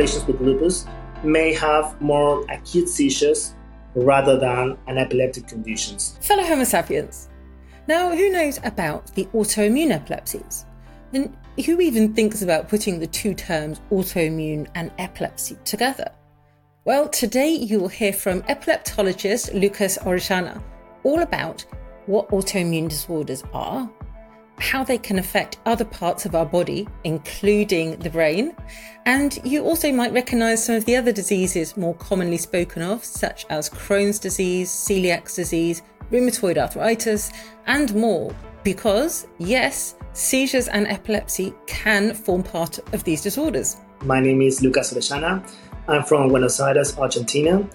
patients with lupus may have more acute seizures rather than an epileptic conditions. Fellow Homo sapiens, now who knows about the autoimmune epilepsies? And who even thinks about putting the two terms autoimmune and epilepsy together? Well, today you will hear from epileptologist Lucas Orellana all about what autoimmune disorders are, how they can affect other parts of our body, including the brain. And you also might recognize some of the other diseases more commonly spoken of, such as Crohn's disease, celiac disease, rheumatoid arthritis, and more. Because, yes, seizures and epilepsy can form part of these disorders. My name is Lucas Orellana. I'm from Buenos Aires, Argentina.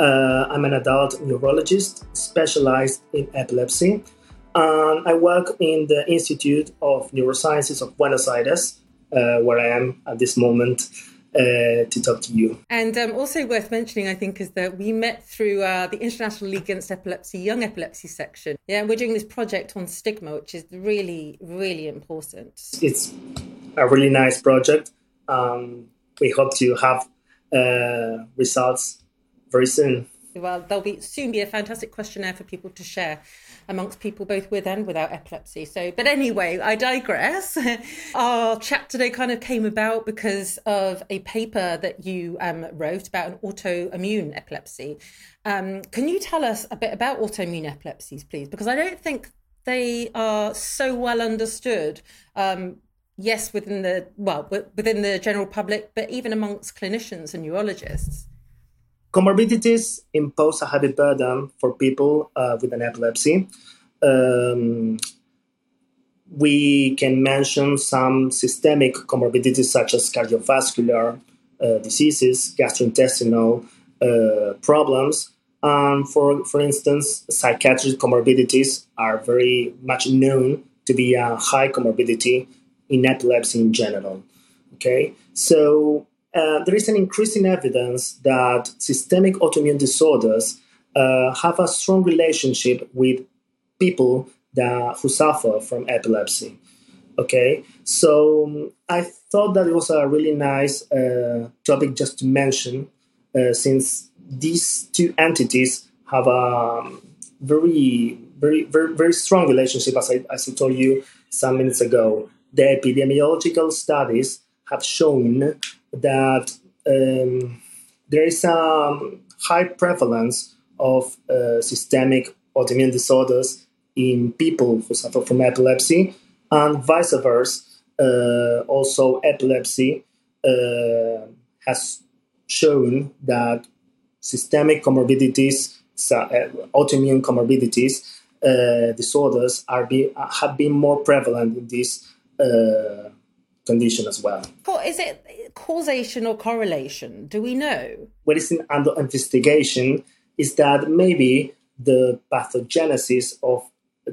Uh, I'm an adult neurologist specialized in epilepsy. And I work in the Institute of Neurosciences of Buenos Aires, uh, where I am at this moment uh, to talk to you. And um, also worth mentioning, I think, is that we met through uh, the International League Against Epilepsy Young Epilepsy section. Yeah, we're doing this project on stigma, which is really, really important. It's a really nice project. Um, we hope to have uh, results very soon. Well, there'll be soon be a fantastic questionnaire for people to share amongst people both with and without epilepsy. So, but anyway, I digress. Our chat today kind of came about because of a paper that you um, wrote about an autoimmune epilepsy. Um, can you tell us a bit about autoimmune epilepsies, please? Because I don't think they are so well understood. Um, yes, within the well, within the general public, but even amongst clinicians and neurologists. Comorbidities impose a heavy burden for people uh, with an epilepsy. Um, we can mention some systemic comorbidities such as cardiovascular uh, diseases, gastrointestinal uh, problems, and for, for instance, psychiatric comorbidities are very much known to be a high comorbidity in epilepsy in general. Okay, so uh, there is an increasing evidence that systemic autoimmune disorders uh, have a strong relationship with people that, who suffer from epilepsy. Okay, so um, I thought that it was a really nice uh, topic just to mention, uh, since these two entities have a very, very, very, very strong relationship, as I, as I told you some minutes ago. The epidemiological studies have shown that um, there is a high prevalence of uh, systemic autoimmune disorders in people who suffer from epilepsy, and vice versa. Uh, also, epilepsy uh, has shown that systemic comorbidities, uh, autoimmune comorbidities, uh, disorders are be, have been more prevalent in this uh, condition as well. Is it causation or correlation? Do we know? What is in, under investigation is that maybe the pathogenesis of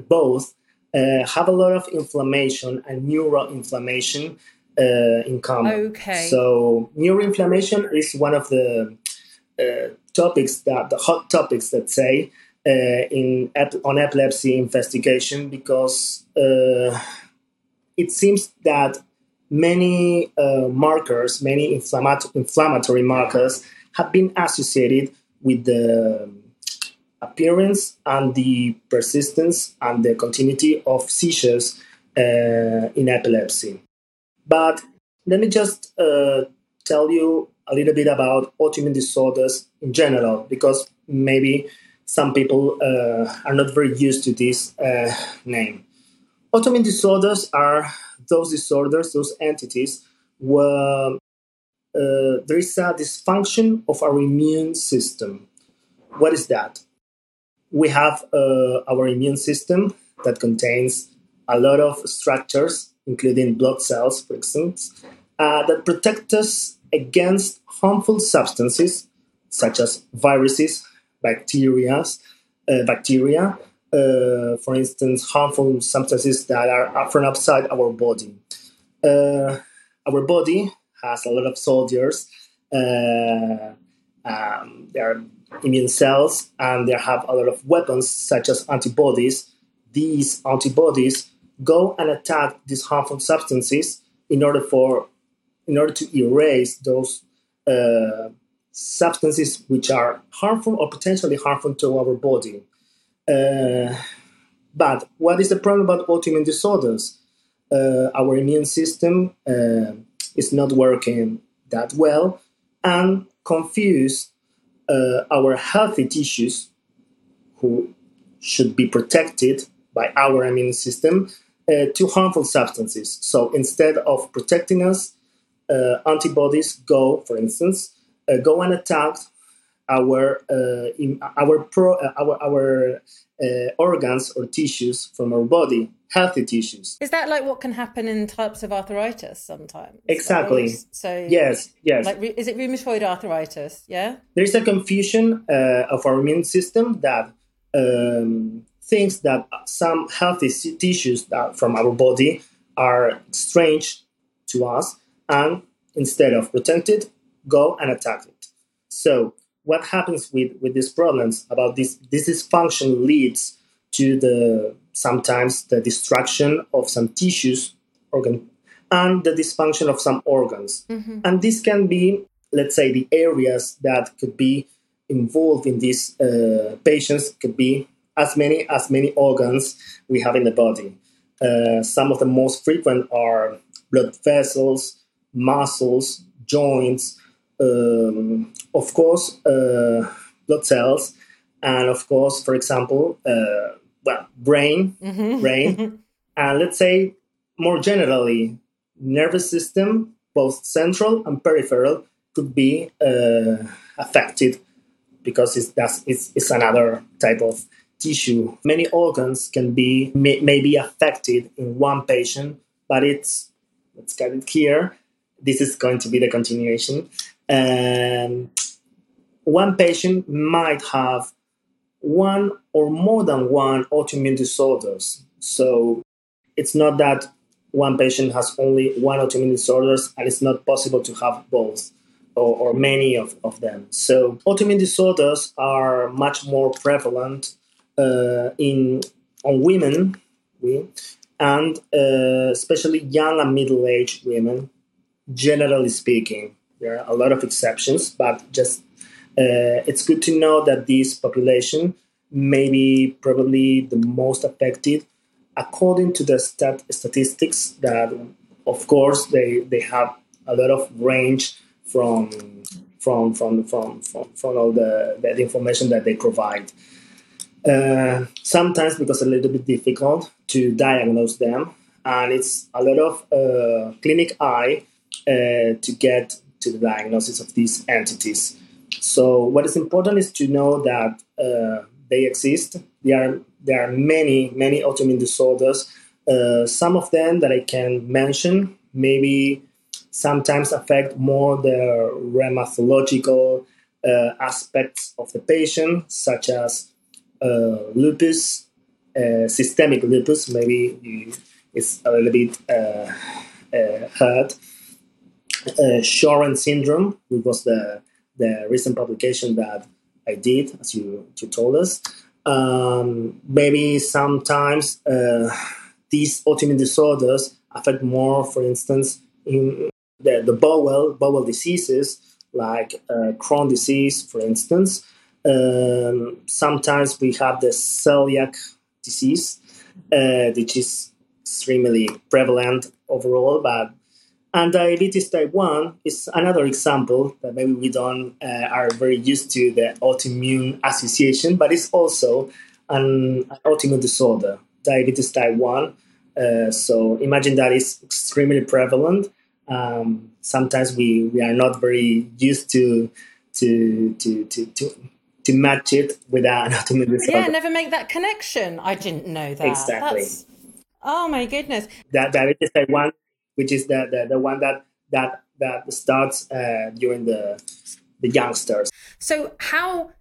both uh, have a lot of inflammation and neuroinflammation uh, in common. Okay. So neuroinflammation is one of the uh, topics that the hot topics that say uh, in on epilepsy investigation because uh, it seems that many uh, markers, many inflammat- inflammatory markers, have been associated with the appearance and the persistence and the continuity of seizures uh, in epilepsy. But let me just uh, tell you a little bit about autoimmune disorders in general, because maybe some people uh, are not very used to this uh, name. Autoimmune disorders are those disorders, those entities, where uh, there is a dysfunction of our immune system. What is that? We have uh, our immune system that contains a lot of structures, including blood cells, for instance, uh, that protect us against harmful substances such as viruses, bacteria, uh, bacteria, uh, for instance, harmful substances that are from outside our body. Uh, our body has a lot of soldiers. Uh, um, there are immune cells, and they have a lot of weapons such as antibodies. These antibodies go and attack these harmful substances in order for in order to erase those uh, substances which are harmful or potentially harmful to our body. Uh, but what is the problem about autoimmune disorders? Uh, our immune system uh, is not working that well and confuse uh, our healthy tissues who should be protected by our immune system uh, to harmful substances. So instead of protecting us, uh, antibodies go, for instance, go and attack our uh, in our pro, uh, our our uh, organs or tissues from our body, healthy tissues. Is that like what can happen in types of arthritis sometimes? Exactly. Right? So yes, yes. Like, is it rheumatoid arthritis? Yeah. There's a confusion uh, of our immune system that um, thinks that some healthy tissues that from our body are strange to us, and instead of protected, go and attack it. So what happens with, with these problems about this this dysfunction leads to the sometimes the destruction of some tissues organ and the dysfunction of some organs mm-hmm. and this can be let's say the areas that could be involved in these uh, patients could be as many as many organs we have in the body uh, some of the most frequent are blood vessels muscles joints um, of course, uh, blood cells, and of course, for example, uh, well, brain, mm-hmm. brain, and let's say more generally, nervous system, both central and peripheral, could be uh, affected because it's, that's, it's, it's another type of tissue. Many organs can be may, may be affected in one patient, but it's let's get it here. This is going to be the continuation. Um, one patient might have one or more than one autoimmune disorders. So it's not that one patient has only one autoimmune disorders and it's not possible to have both or, or many of, of them. So autoimmune disorders are much more prevalent uh, in on women and uh, especially young and middle-aged women, generally speaking. There are a lot of exceptions, but just uh, it's good to know that this population may be probably the most affected according to the stat- statistics that of course they, they have a lot of range from from from from from, from all the, the information that they provide. Uh, sometimes because a little bit difficult to diagnose them and it's a lot of uh, clinic eye uh, to get to the diagnosis of these entities. So, what is important is to know that uh, they exist. There are there are many many autoimmune disorders. Uh, some of them that I can mention maybe sometimes affect more the rheumatological uh, aspects of the patient, such as uh, lupus, uh, systemic lupus. Maybe it's a little bit uh, hurt uh, Sjögren syndrome, which was the the recent publication that I did, as you, you told us. Um, maybe sometimes uh, these autoimmune disorders affect more, for instance, in the, the bowel bowel diseases like uh, Crohn disease, for instance. Um, sometimes we have the celiac disease, uh, which is extremely prevalent overall, but and diabetes type 1 is another example that maybe we don't uh, are very used to the autoimmune association, but it's also an, autoimmune disorder, diabetes type 1. Uh, so imagine that is extremely prevalent. Um, sometimes we, we are not very used to to to to, to to match it with an autoimmune disorder. Yeah, never make that connection. I didn't know that. Exactly. That's, oh my goodness. That diabetes type one which is the, the, the one that that that starts uh, during the the youngsters. So how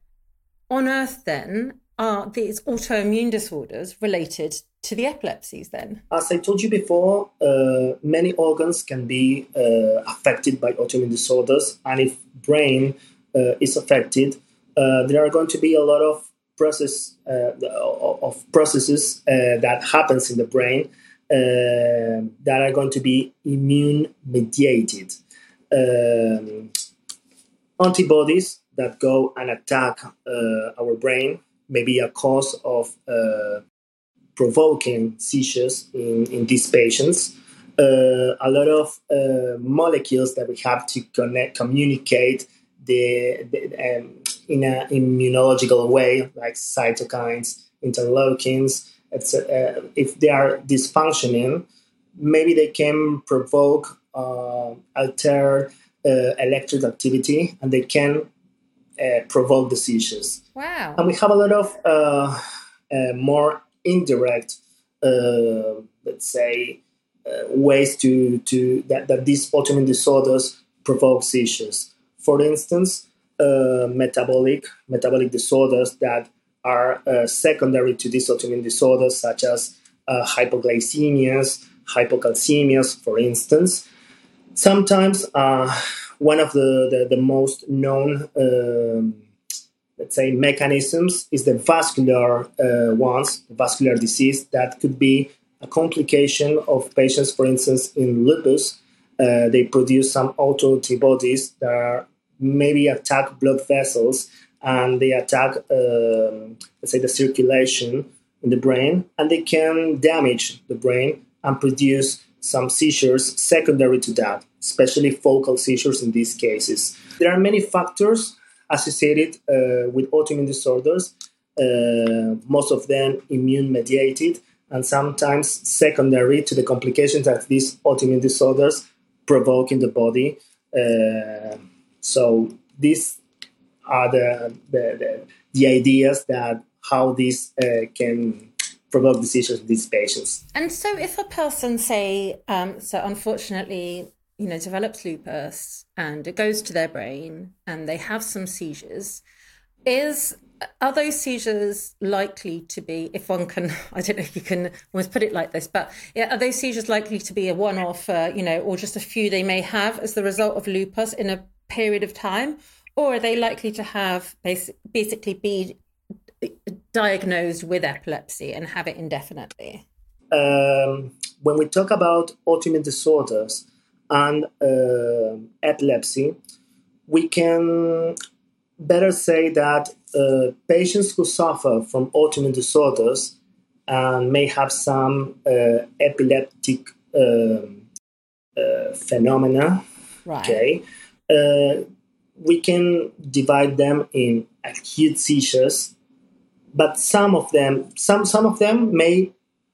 on earth then are these autoimmune disorders related to the epilepsies then? As I told you before, uh, many organs can be uh, affected by autoimmune disorders, and if brain uh, is affected, uh, there are going to be a lot of process uh, of processes that happens in the brain that are going to be immune mediated. Um, antibodies that go and attack uh, our brain may be a cause of uh, provoking seizures in, in these patients. Uh, a lot of uh, molecules that we have to connect, communicate the, the um, in an immunological way, like cytokines, interleukins, etc. Uh, if they are dysfunctioning, maybe they can provoke uh, altered uh, electric activity and they can uh, provoke the seizures. Wow. And we have a lot of uh, uh, more indirect, uh, let's say, ways to, to that, that these autoimmune disorders provoke seizures. For instance, metabolic metabolic disorders that are secondary to these autoimmune disorders, such as hypoglycemias, hypocalcemias, for instance. Sometimes uh, one of the, the, the most known, um, let's say, mechanisms is the vascular uh, ones, vascular disease that could be a complication of patients, for instance, in lupus. Uh, they produce some autoantibodies that are, maybe attack blood vessels and they attack, um, let's say, the circulation in the brain, and they can damage the brain and produce some seizures secondary to that, especially focal seizures in these cases. There are many factors associated uh, with autoimmune disorders, uh, most of them immune mediated, and sometimes secondary to the complications that these autoimmune disorders provoke in the body. Uh, so these are the, the, the, ideas that how this uh, can provoke decisions in these patients. And so, if a person, say, um, so unfortunately, you know, develops lupus and it goes to their brain and they have some seizures, is are those seizures likely to be, if one can, I don't know if you can almost put it like this, but are those seizures likely to be a one-off, uh, you know, or just a few they may have as the result of lupus in a period of time, or are they likely to have basic, basically be diagnosed with epilepsy and have it indefinitely? Um, when we talk about autoimmune disorders and uh, epilepsy, we can better say that uh, patients who suffer from autoimmune disorders and may have some uh, epileptic um, uh, phenomena, right. okay, uh, we can divide them in acute seizures but some of them, some some of them may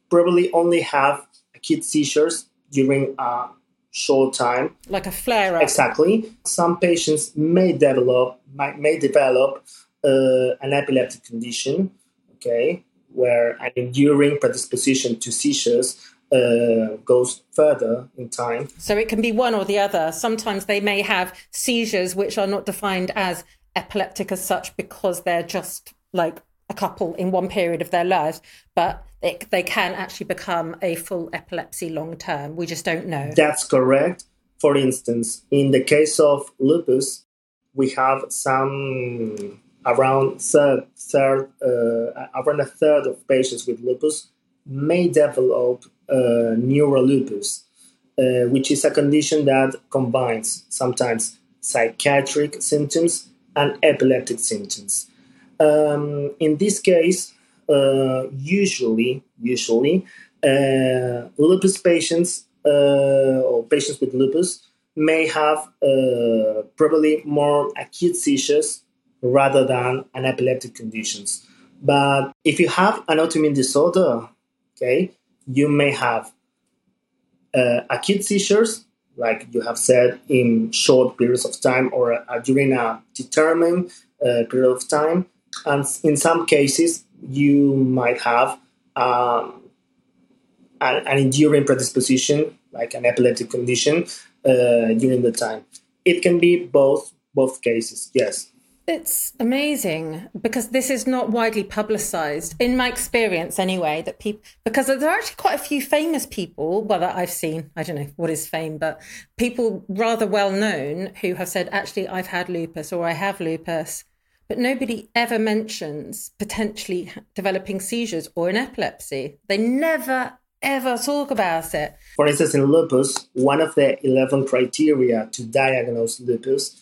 probably only have acute seizures during a short time, like a flare up. Exactly. Some patients may develop might, may develop uh, an epileptic condition. Okay, where an enduring predisposition to seizures uh, goes further in time. So it can be one or the other. Sometimes they may have seizures which are not defined as epileptic as such because they're just like a couple in one period of their lives, but they, they can actually become a full epilepsy long term. We just don't know. That's correct. For instance, in the case of lupus, we have some around third, third uh, around a third of patients with lupus may develop uh, neurolupus, uh, which is a condition that combines sometimes psychiatric symptoms and epileptic symptoms. Um, in this case, uh, usually, usually, uh, lupus patients uh, or patients with lupus may have uh, probably more acute seizures rather than an epileptic conditions. But if you have an autoimmune disorder, okay, you may have uh, acute seizures, like you have said, in short periods of time or uh, during a determined period of time and in some cases you might have um, an, an, enduring predisposition, like an epileptic condition, uh, during the time. It can be both both cases. Yes. It's amazing because this is not widely publicized, in my experience anyway. That people, because there are actually quite a few famous people, well, that I've seen, I don't know what is fame, but people rather well known who have said, actually, I've had lupus or I have lupus but nobody ever mentions potentially developing seizures or an epilepsy. They never ever talk about it. For instance, in lupus, one of the 11 criteria to diagnose lupus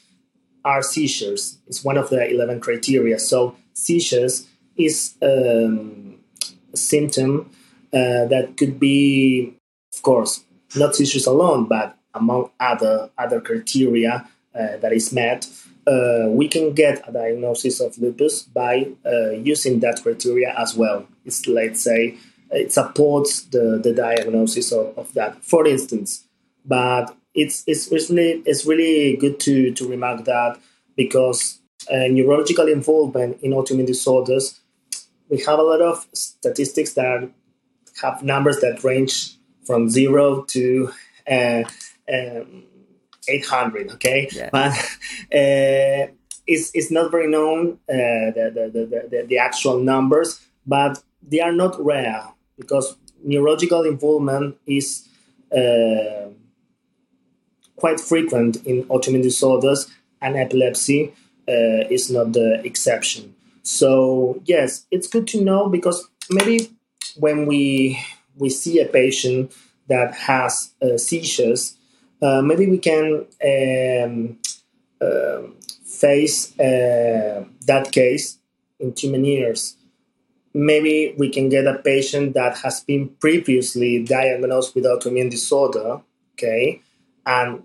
are seizures. It's one of the 11 criteria. So, seizures is um, a symptom uh, that could be, of course, not seizures alone, but among other other criteria uh, that is met, uh, we can get a diagnosis of lupus by uh, using that criteria as well. It's let's say it supports the, the diagnosis of, of that. For instance, but it's, it's really it's really good to to remark that because uh, neurological involvement in autoimmune disorders, we have a lot of statistics that have numbers that range from zero to uh, um, 800 okay yeah. but uh, it's, it's not very known uh, the, the, the, the, actual numbers but they are not rare because neurological involvement is uh, quite frequent in autoimmune disorders and epilepsy uh, is not the exception so yes it's good to know because maybe when we we see a patient that has uh, seizures uh, maybe we can um, uh, face that case in two years. Maybe we can get a patient that has been previously diagnosed with autoimmune disorder, okay, and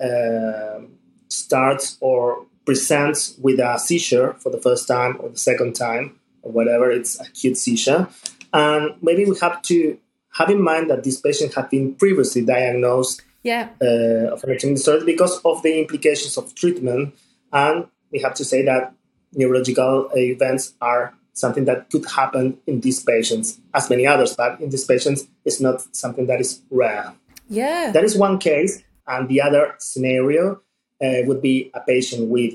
uh, starts or presents with a seizure for the first time or the second time or whatever, it's acute seizure. And maybe we have to have in mind that this patient had been previously diagnosed yeah. uh, of an eating disorder because of the implications of treatment. And we have to say that neurological events are something that could happen in these patients, as many others, but in these patients, it's not something that is rare. Yeah. That is one case. And the other scenario uh, would be a patient with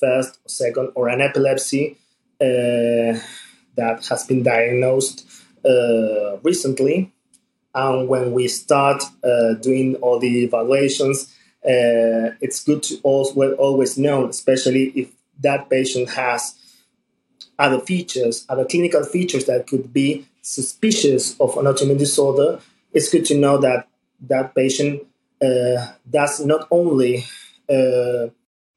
first, or second, or an epilepsy uh, that has been diagnosed uh, recently and when we start uh, doing all the evaluations, uh, it's good to also always know, especially if that patient has other features, other clinical features that could be suspicious of an autoimmune disorder. It's good to know that that patient uh, does not only uh,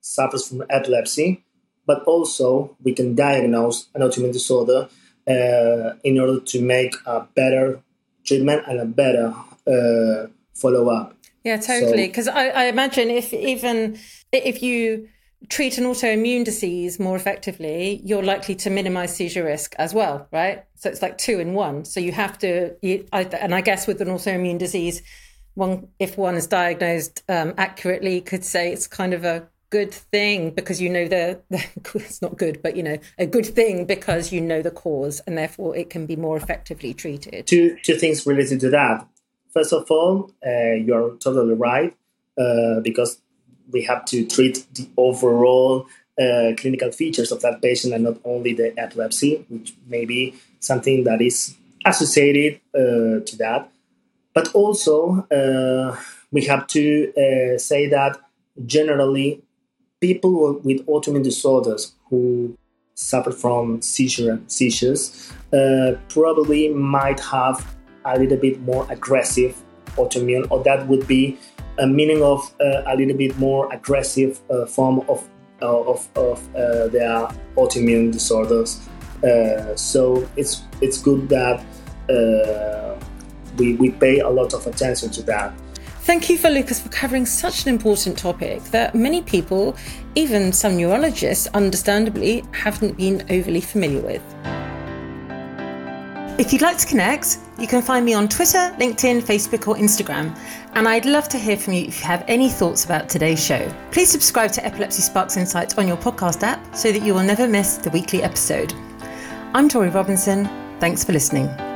suffers from epilepsy, but also we can diagnose an autoimmune disorder uh, in order to make a better treatment and a better uh, follow up. Yeah, totally. Because so, I, I imagine if even if you treat an autoimmune disease more effectively, you're likely to minimize seizure risk as well, right? So it's like two in one. So you have to, you, I, and I guess with an autoimmune disease, one if one is diagnosed um, accurately, could say it's kind of a good thing because you know the, the, it's not good but you know a good thing because you know the cause and therefore it can be more effectively treated. Two two things related to that. First of all uh, you're totally right uh, because we have to treat the overall uh, clinical features of that patient and not only the epilepsy which may be something that is associated uh, to that but also uh, we have to uh, say that generally people with autoimmune disorders who suffer from seizure, seizures uh, probably might have a little bit more aggressive autoimmune, or that would be a meaning of uh, a little bit more aggressive uh, form of uh, of, of their autoimmune disorders. So it's it's good that we, we pay a lot of attention to that. Thank you for Lucas for covering such an important topic that many people, even some neurologists, understandably haven't been overly familiar with. If you'd like to connect, you can find me on Twitter, LinkedIn, Facebook, or Instagram. And I'd love to hear from you if you have any thoughts about today's show. Please subscribe to Epilepsy Sparks Insights on your podcast app so that you will never miss the weekly episode. I'm Torie Robinson. Thanks for listening.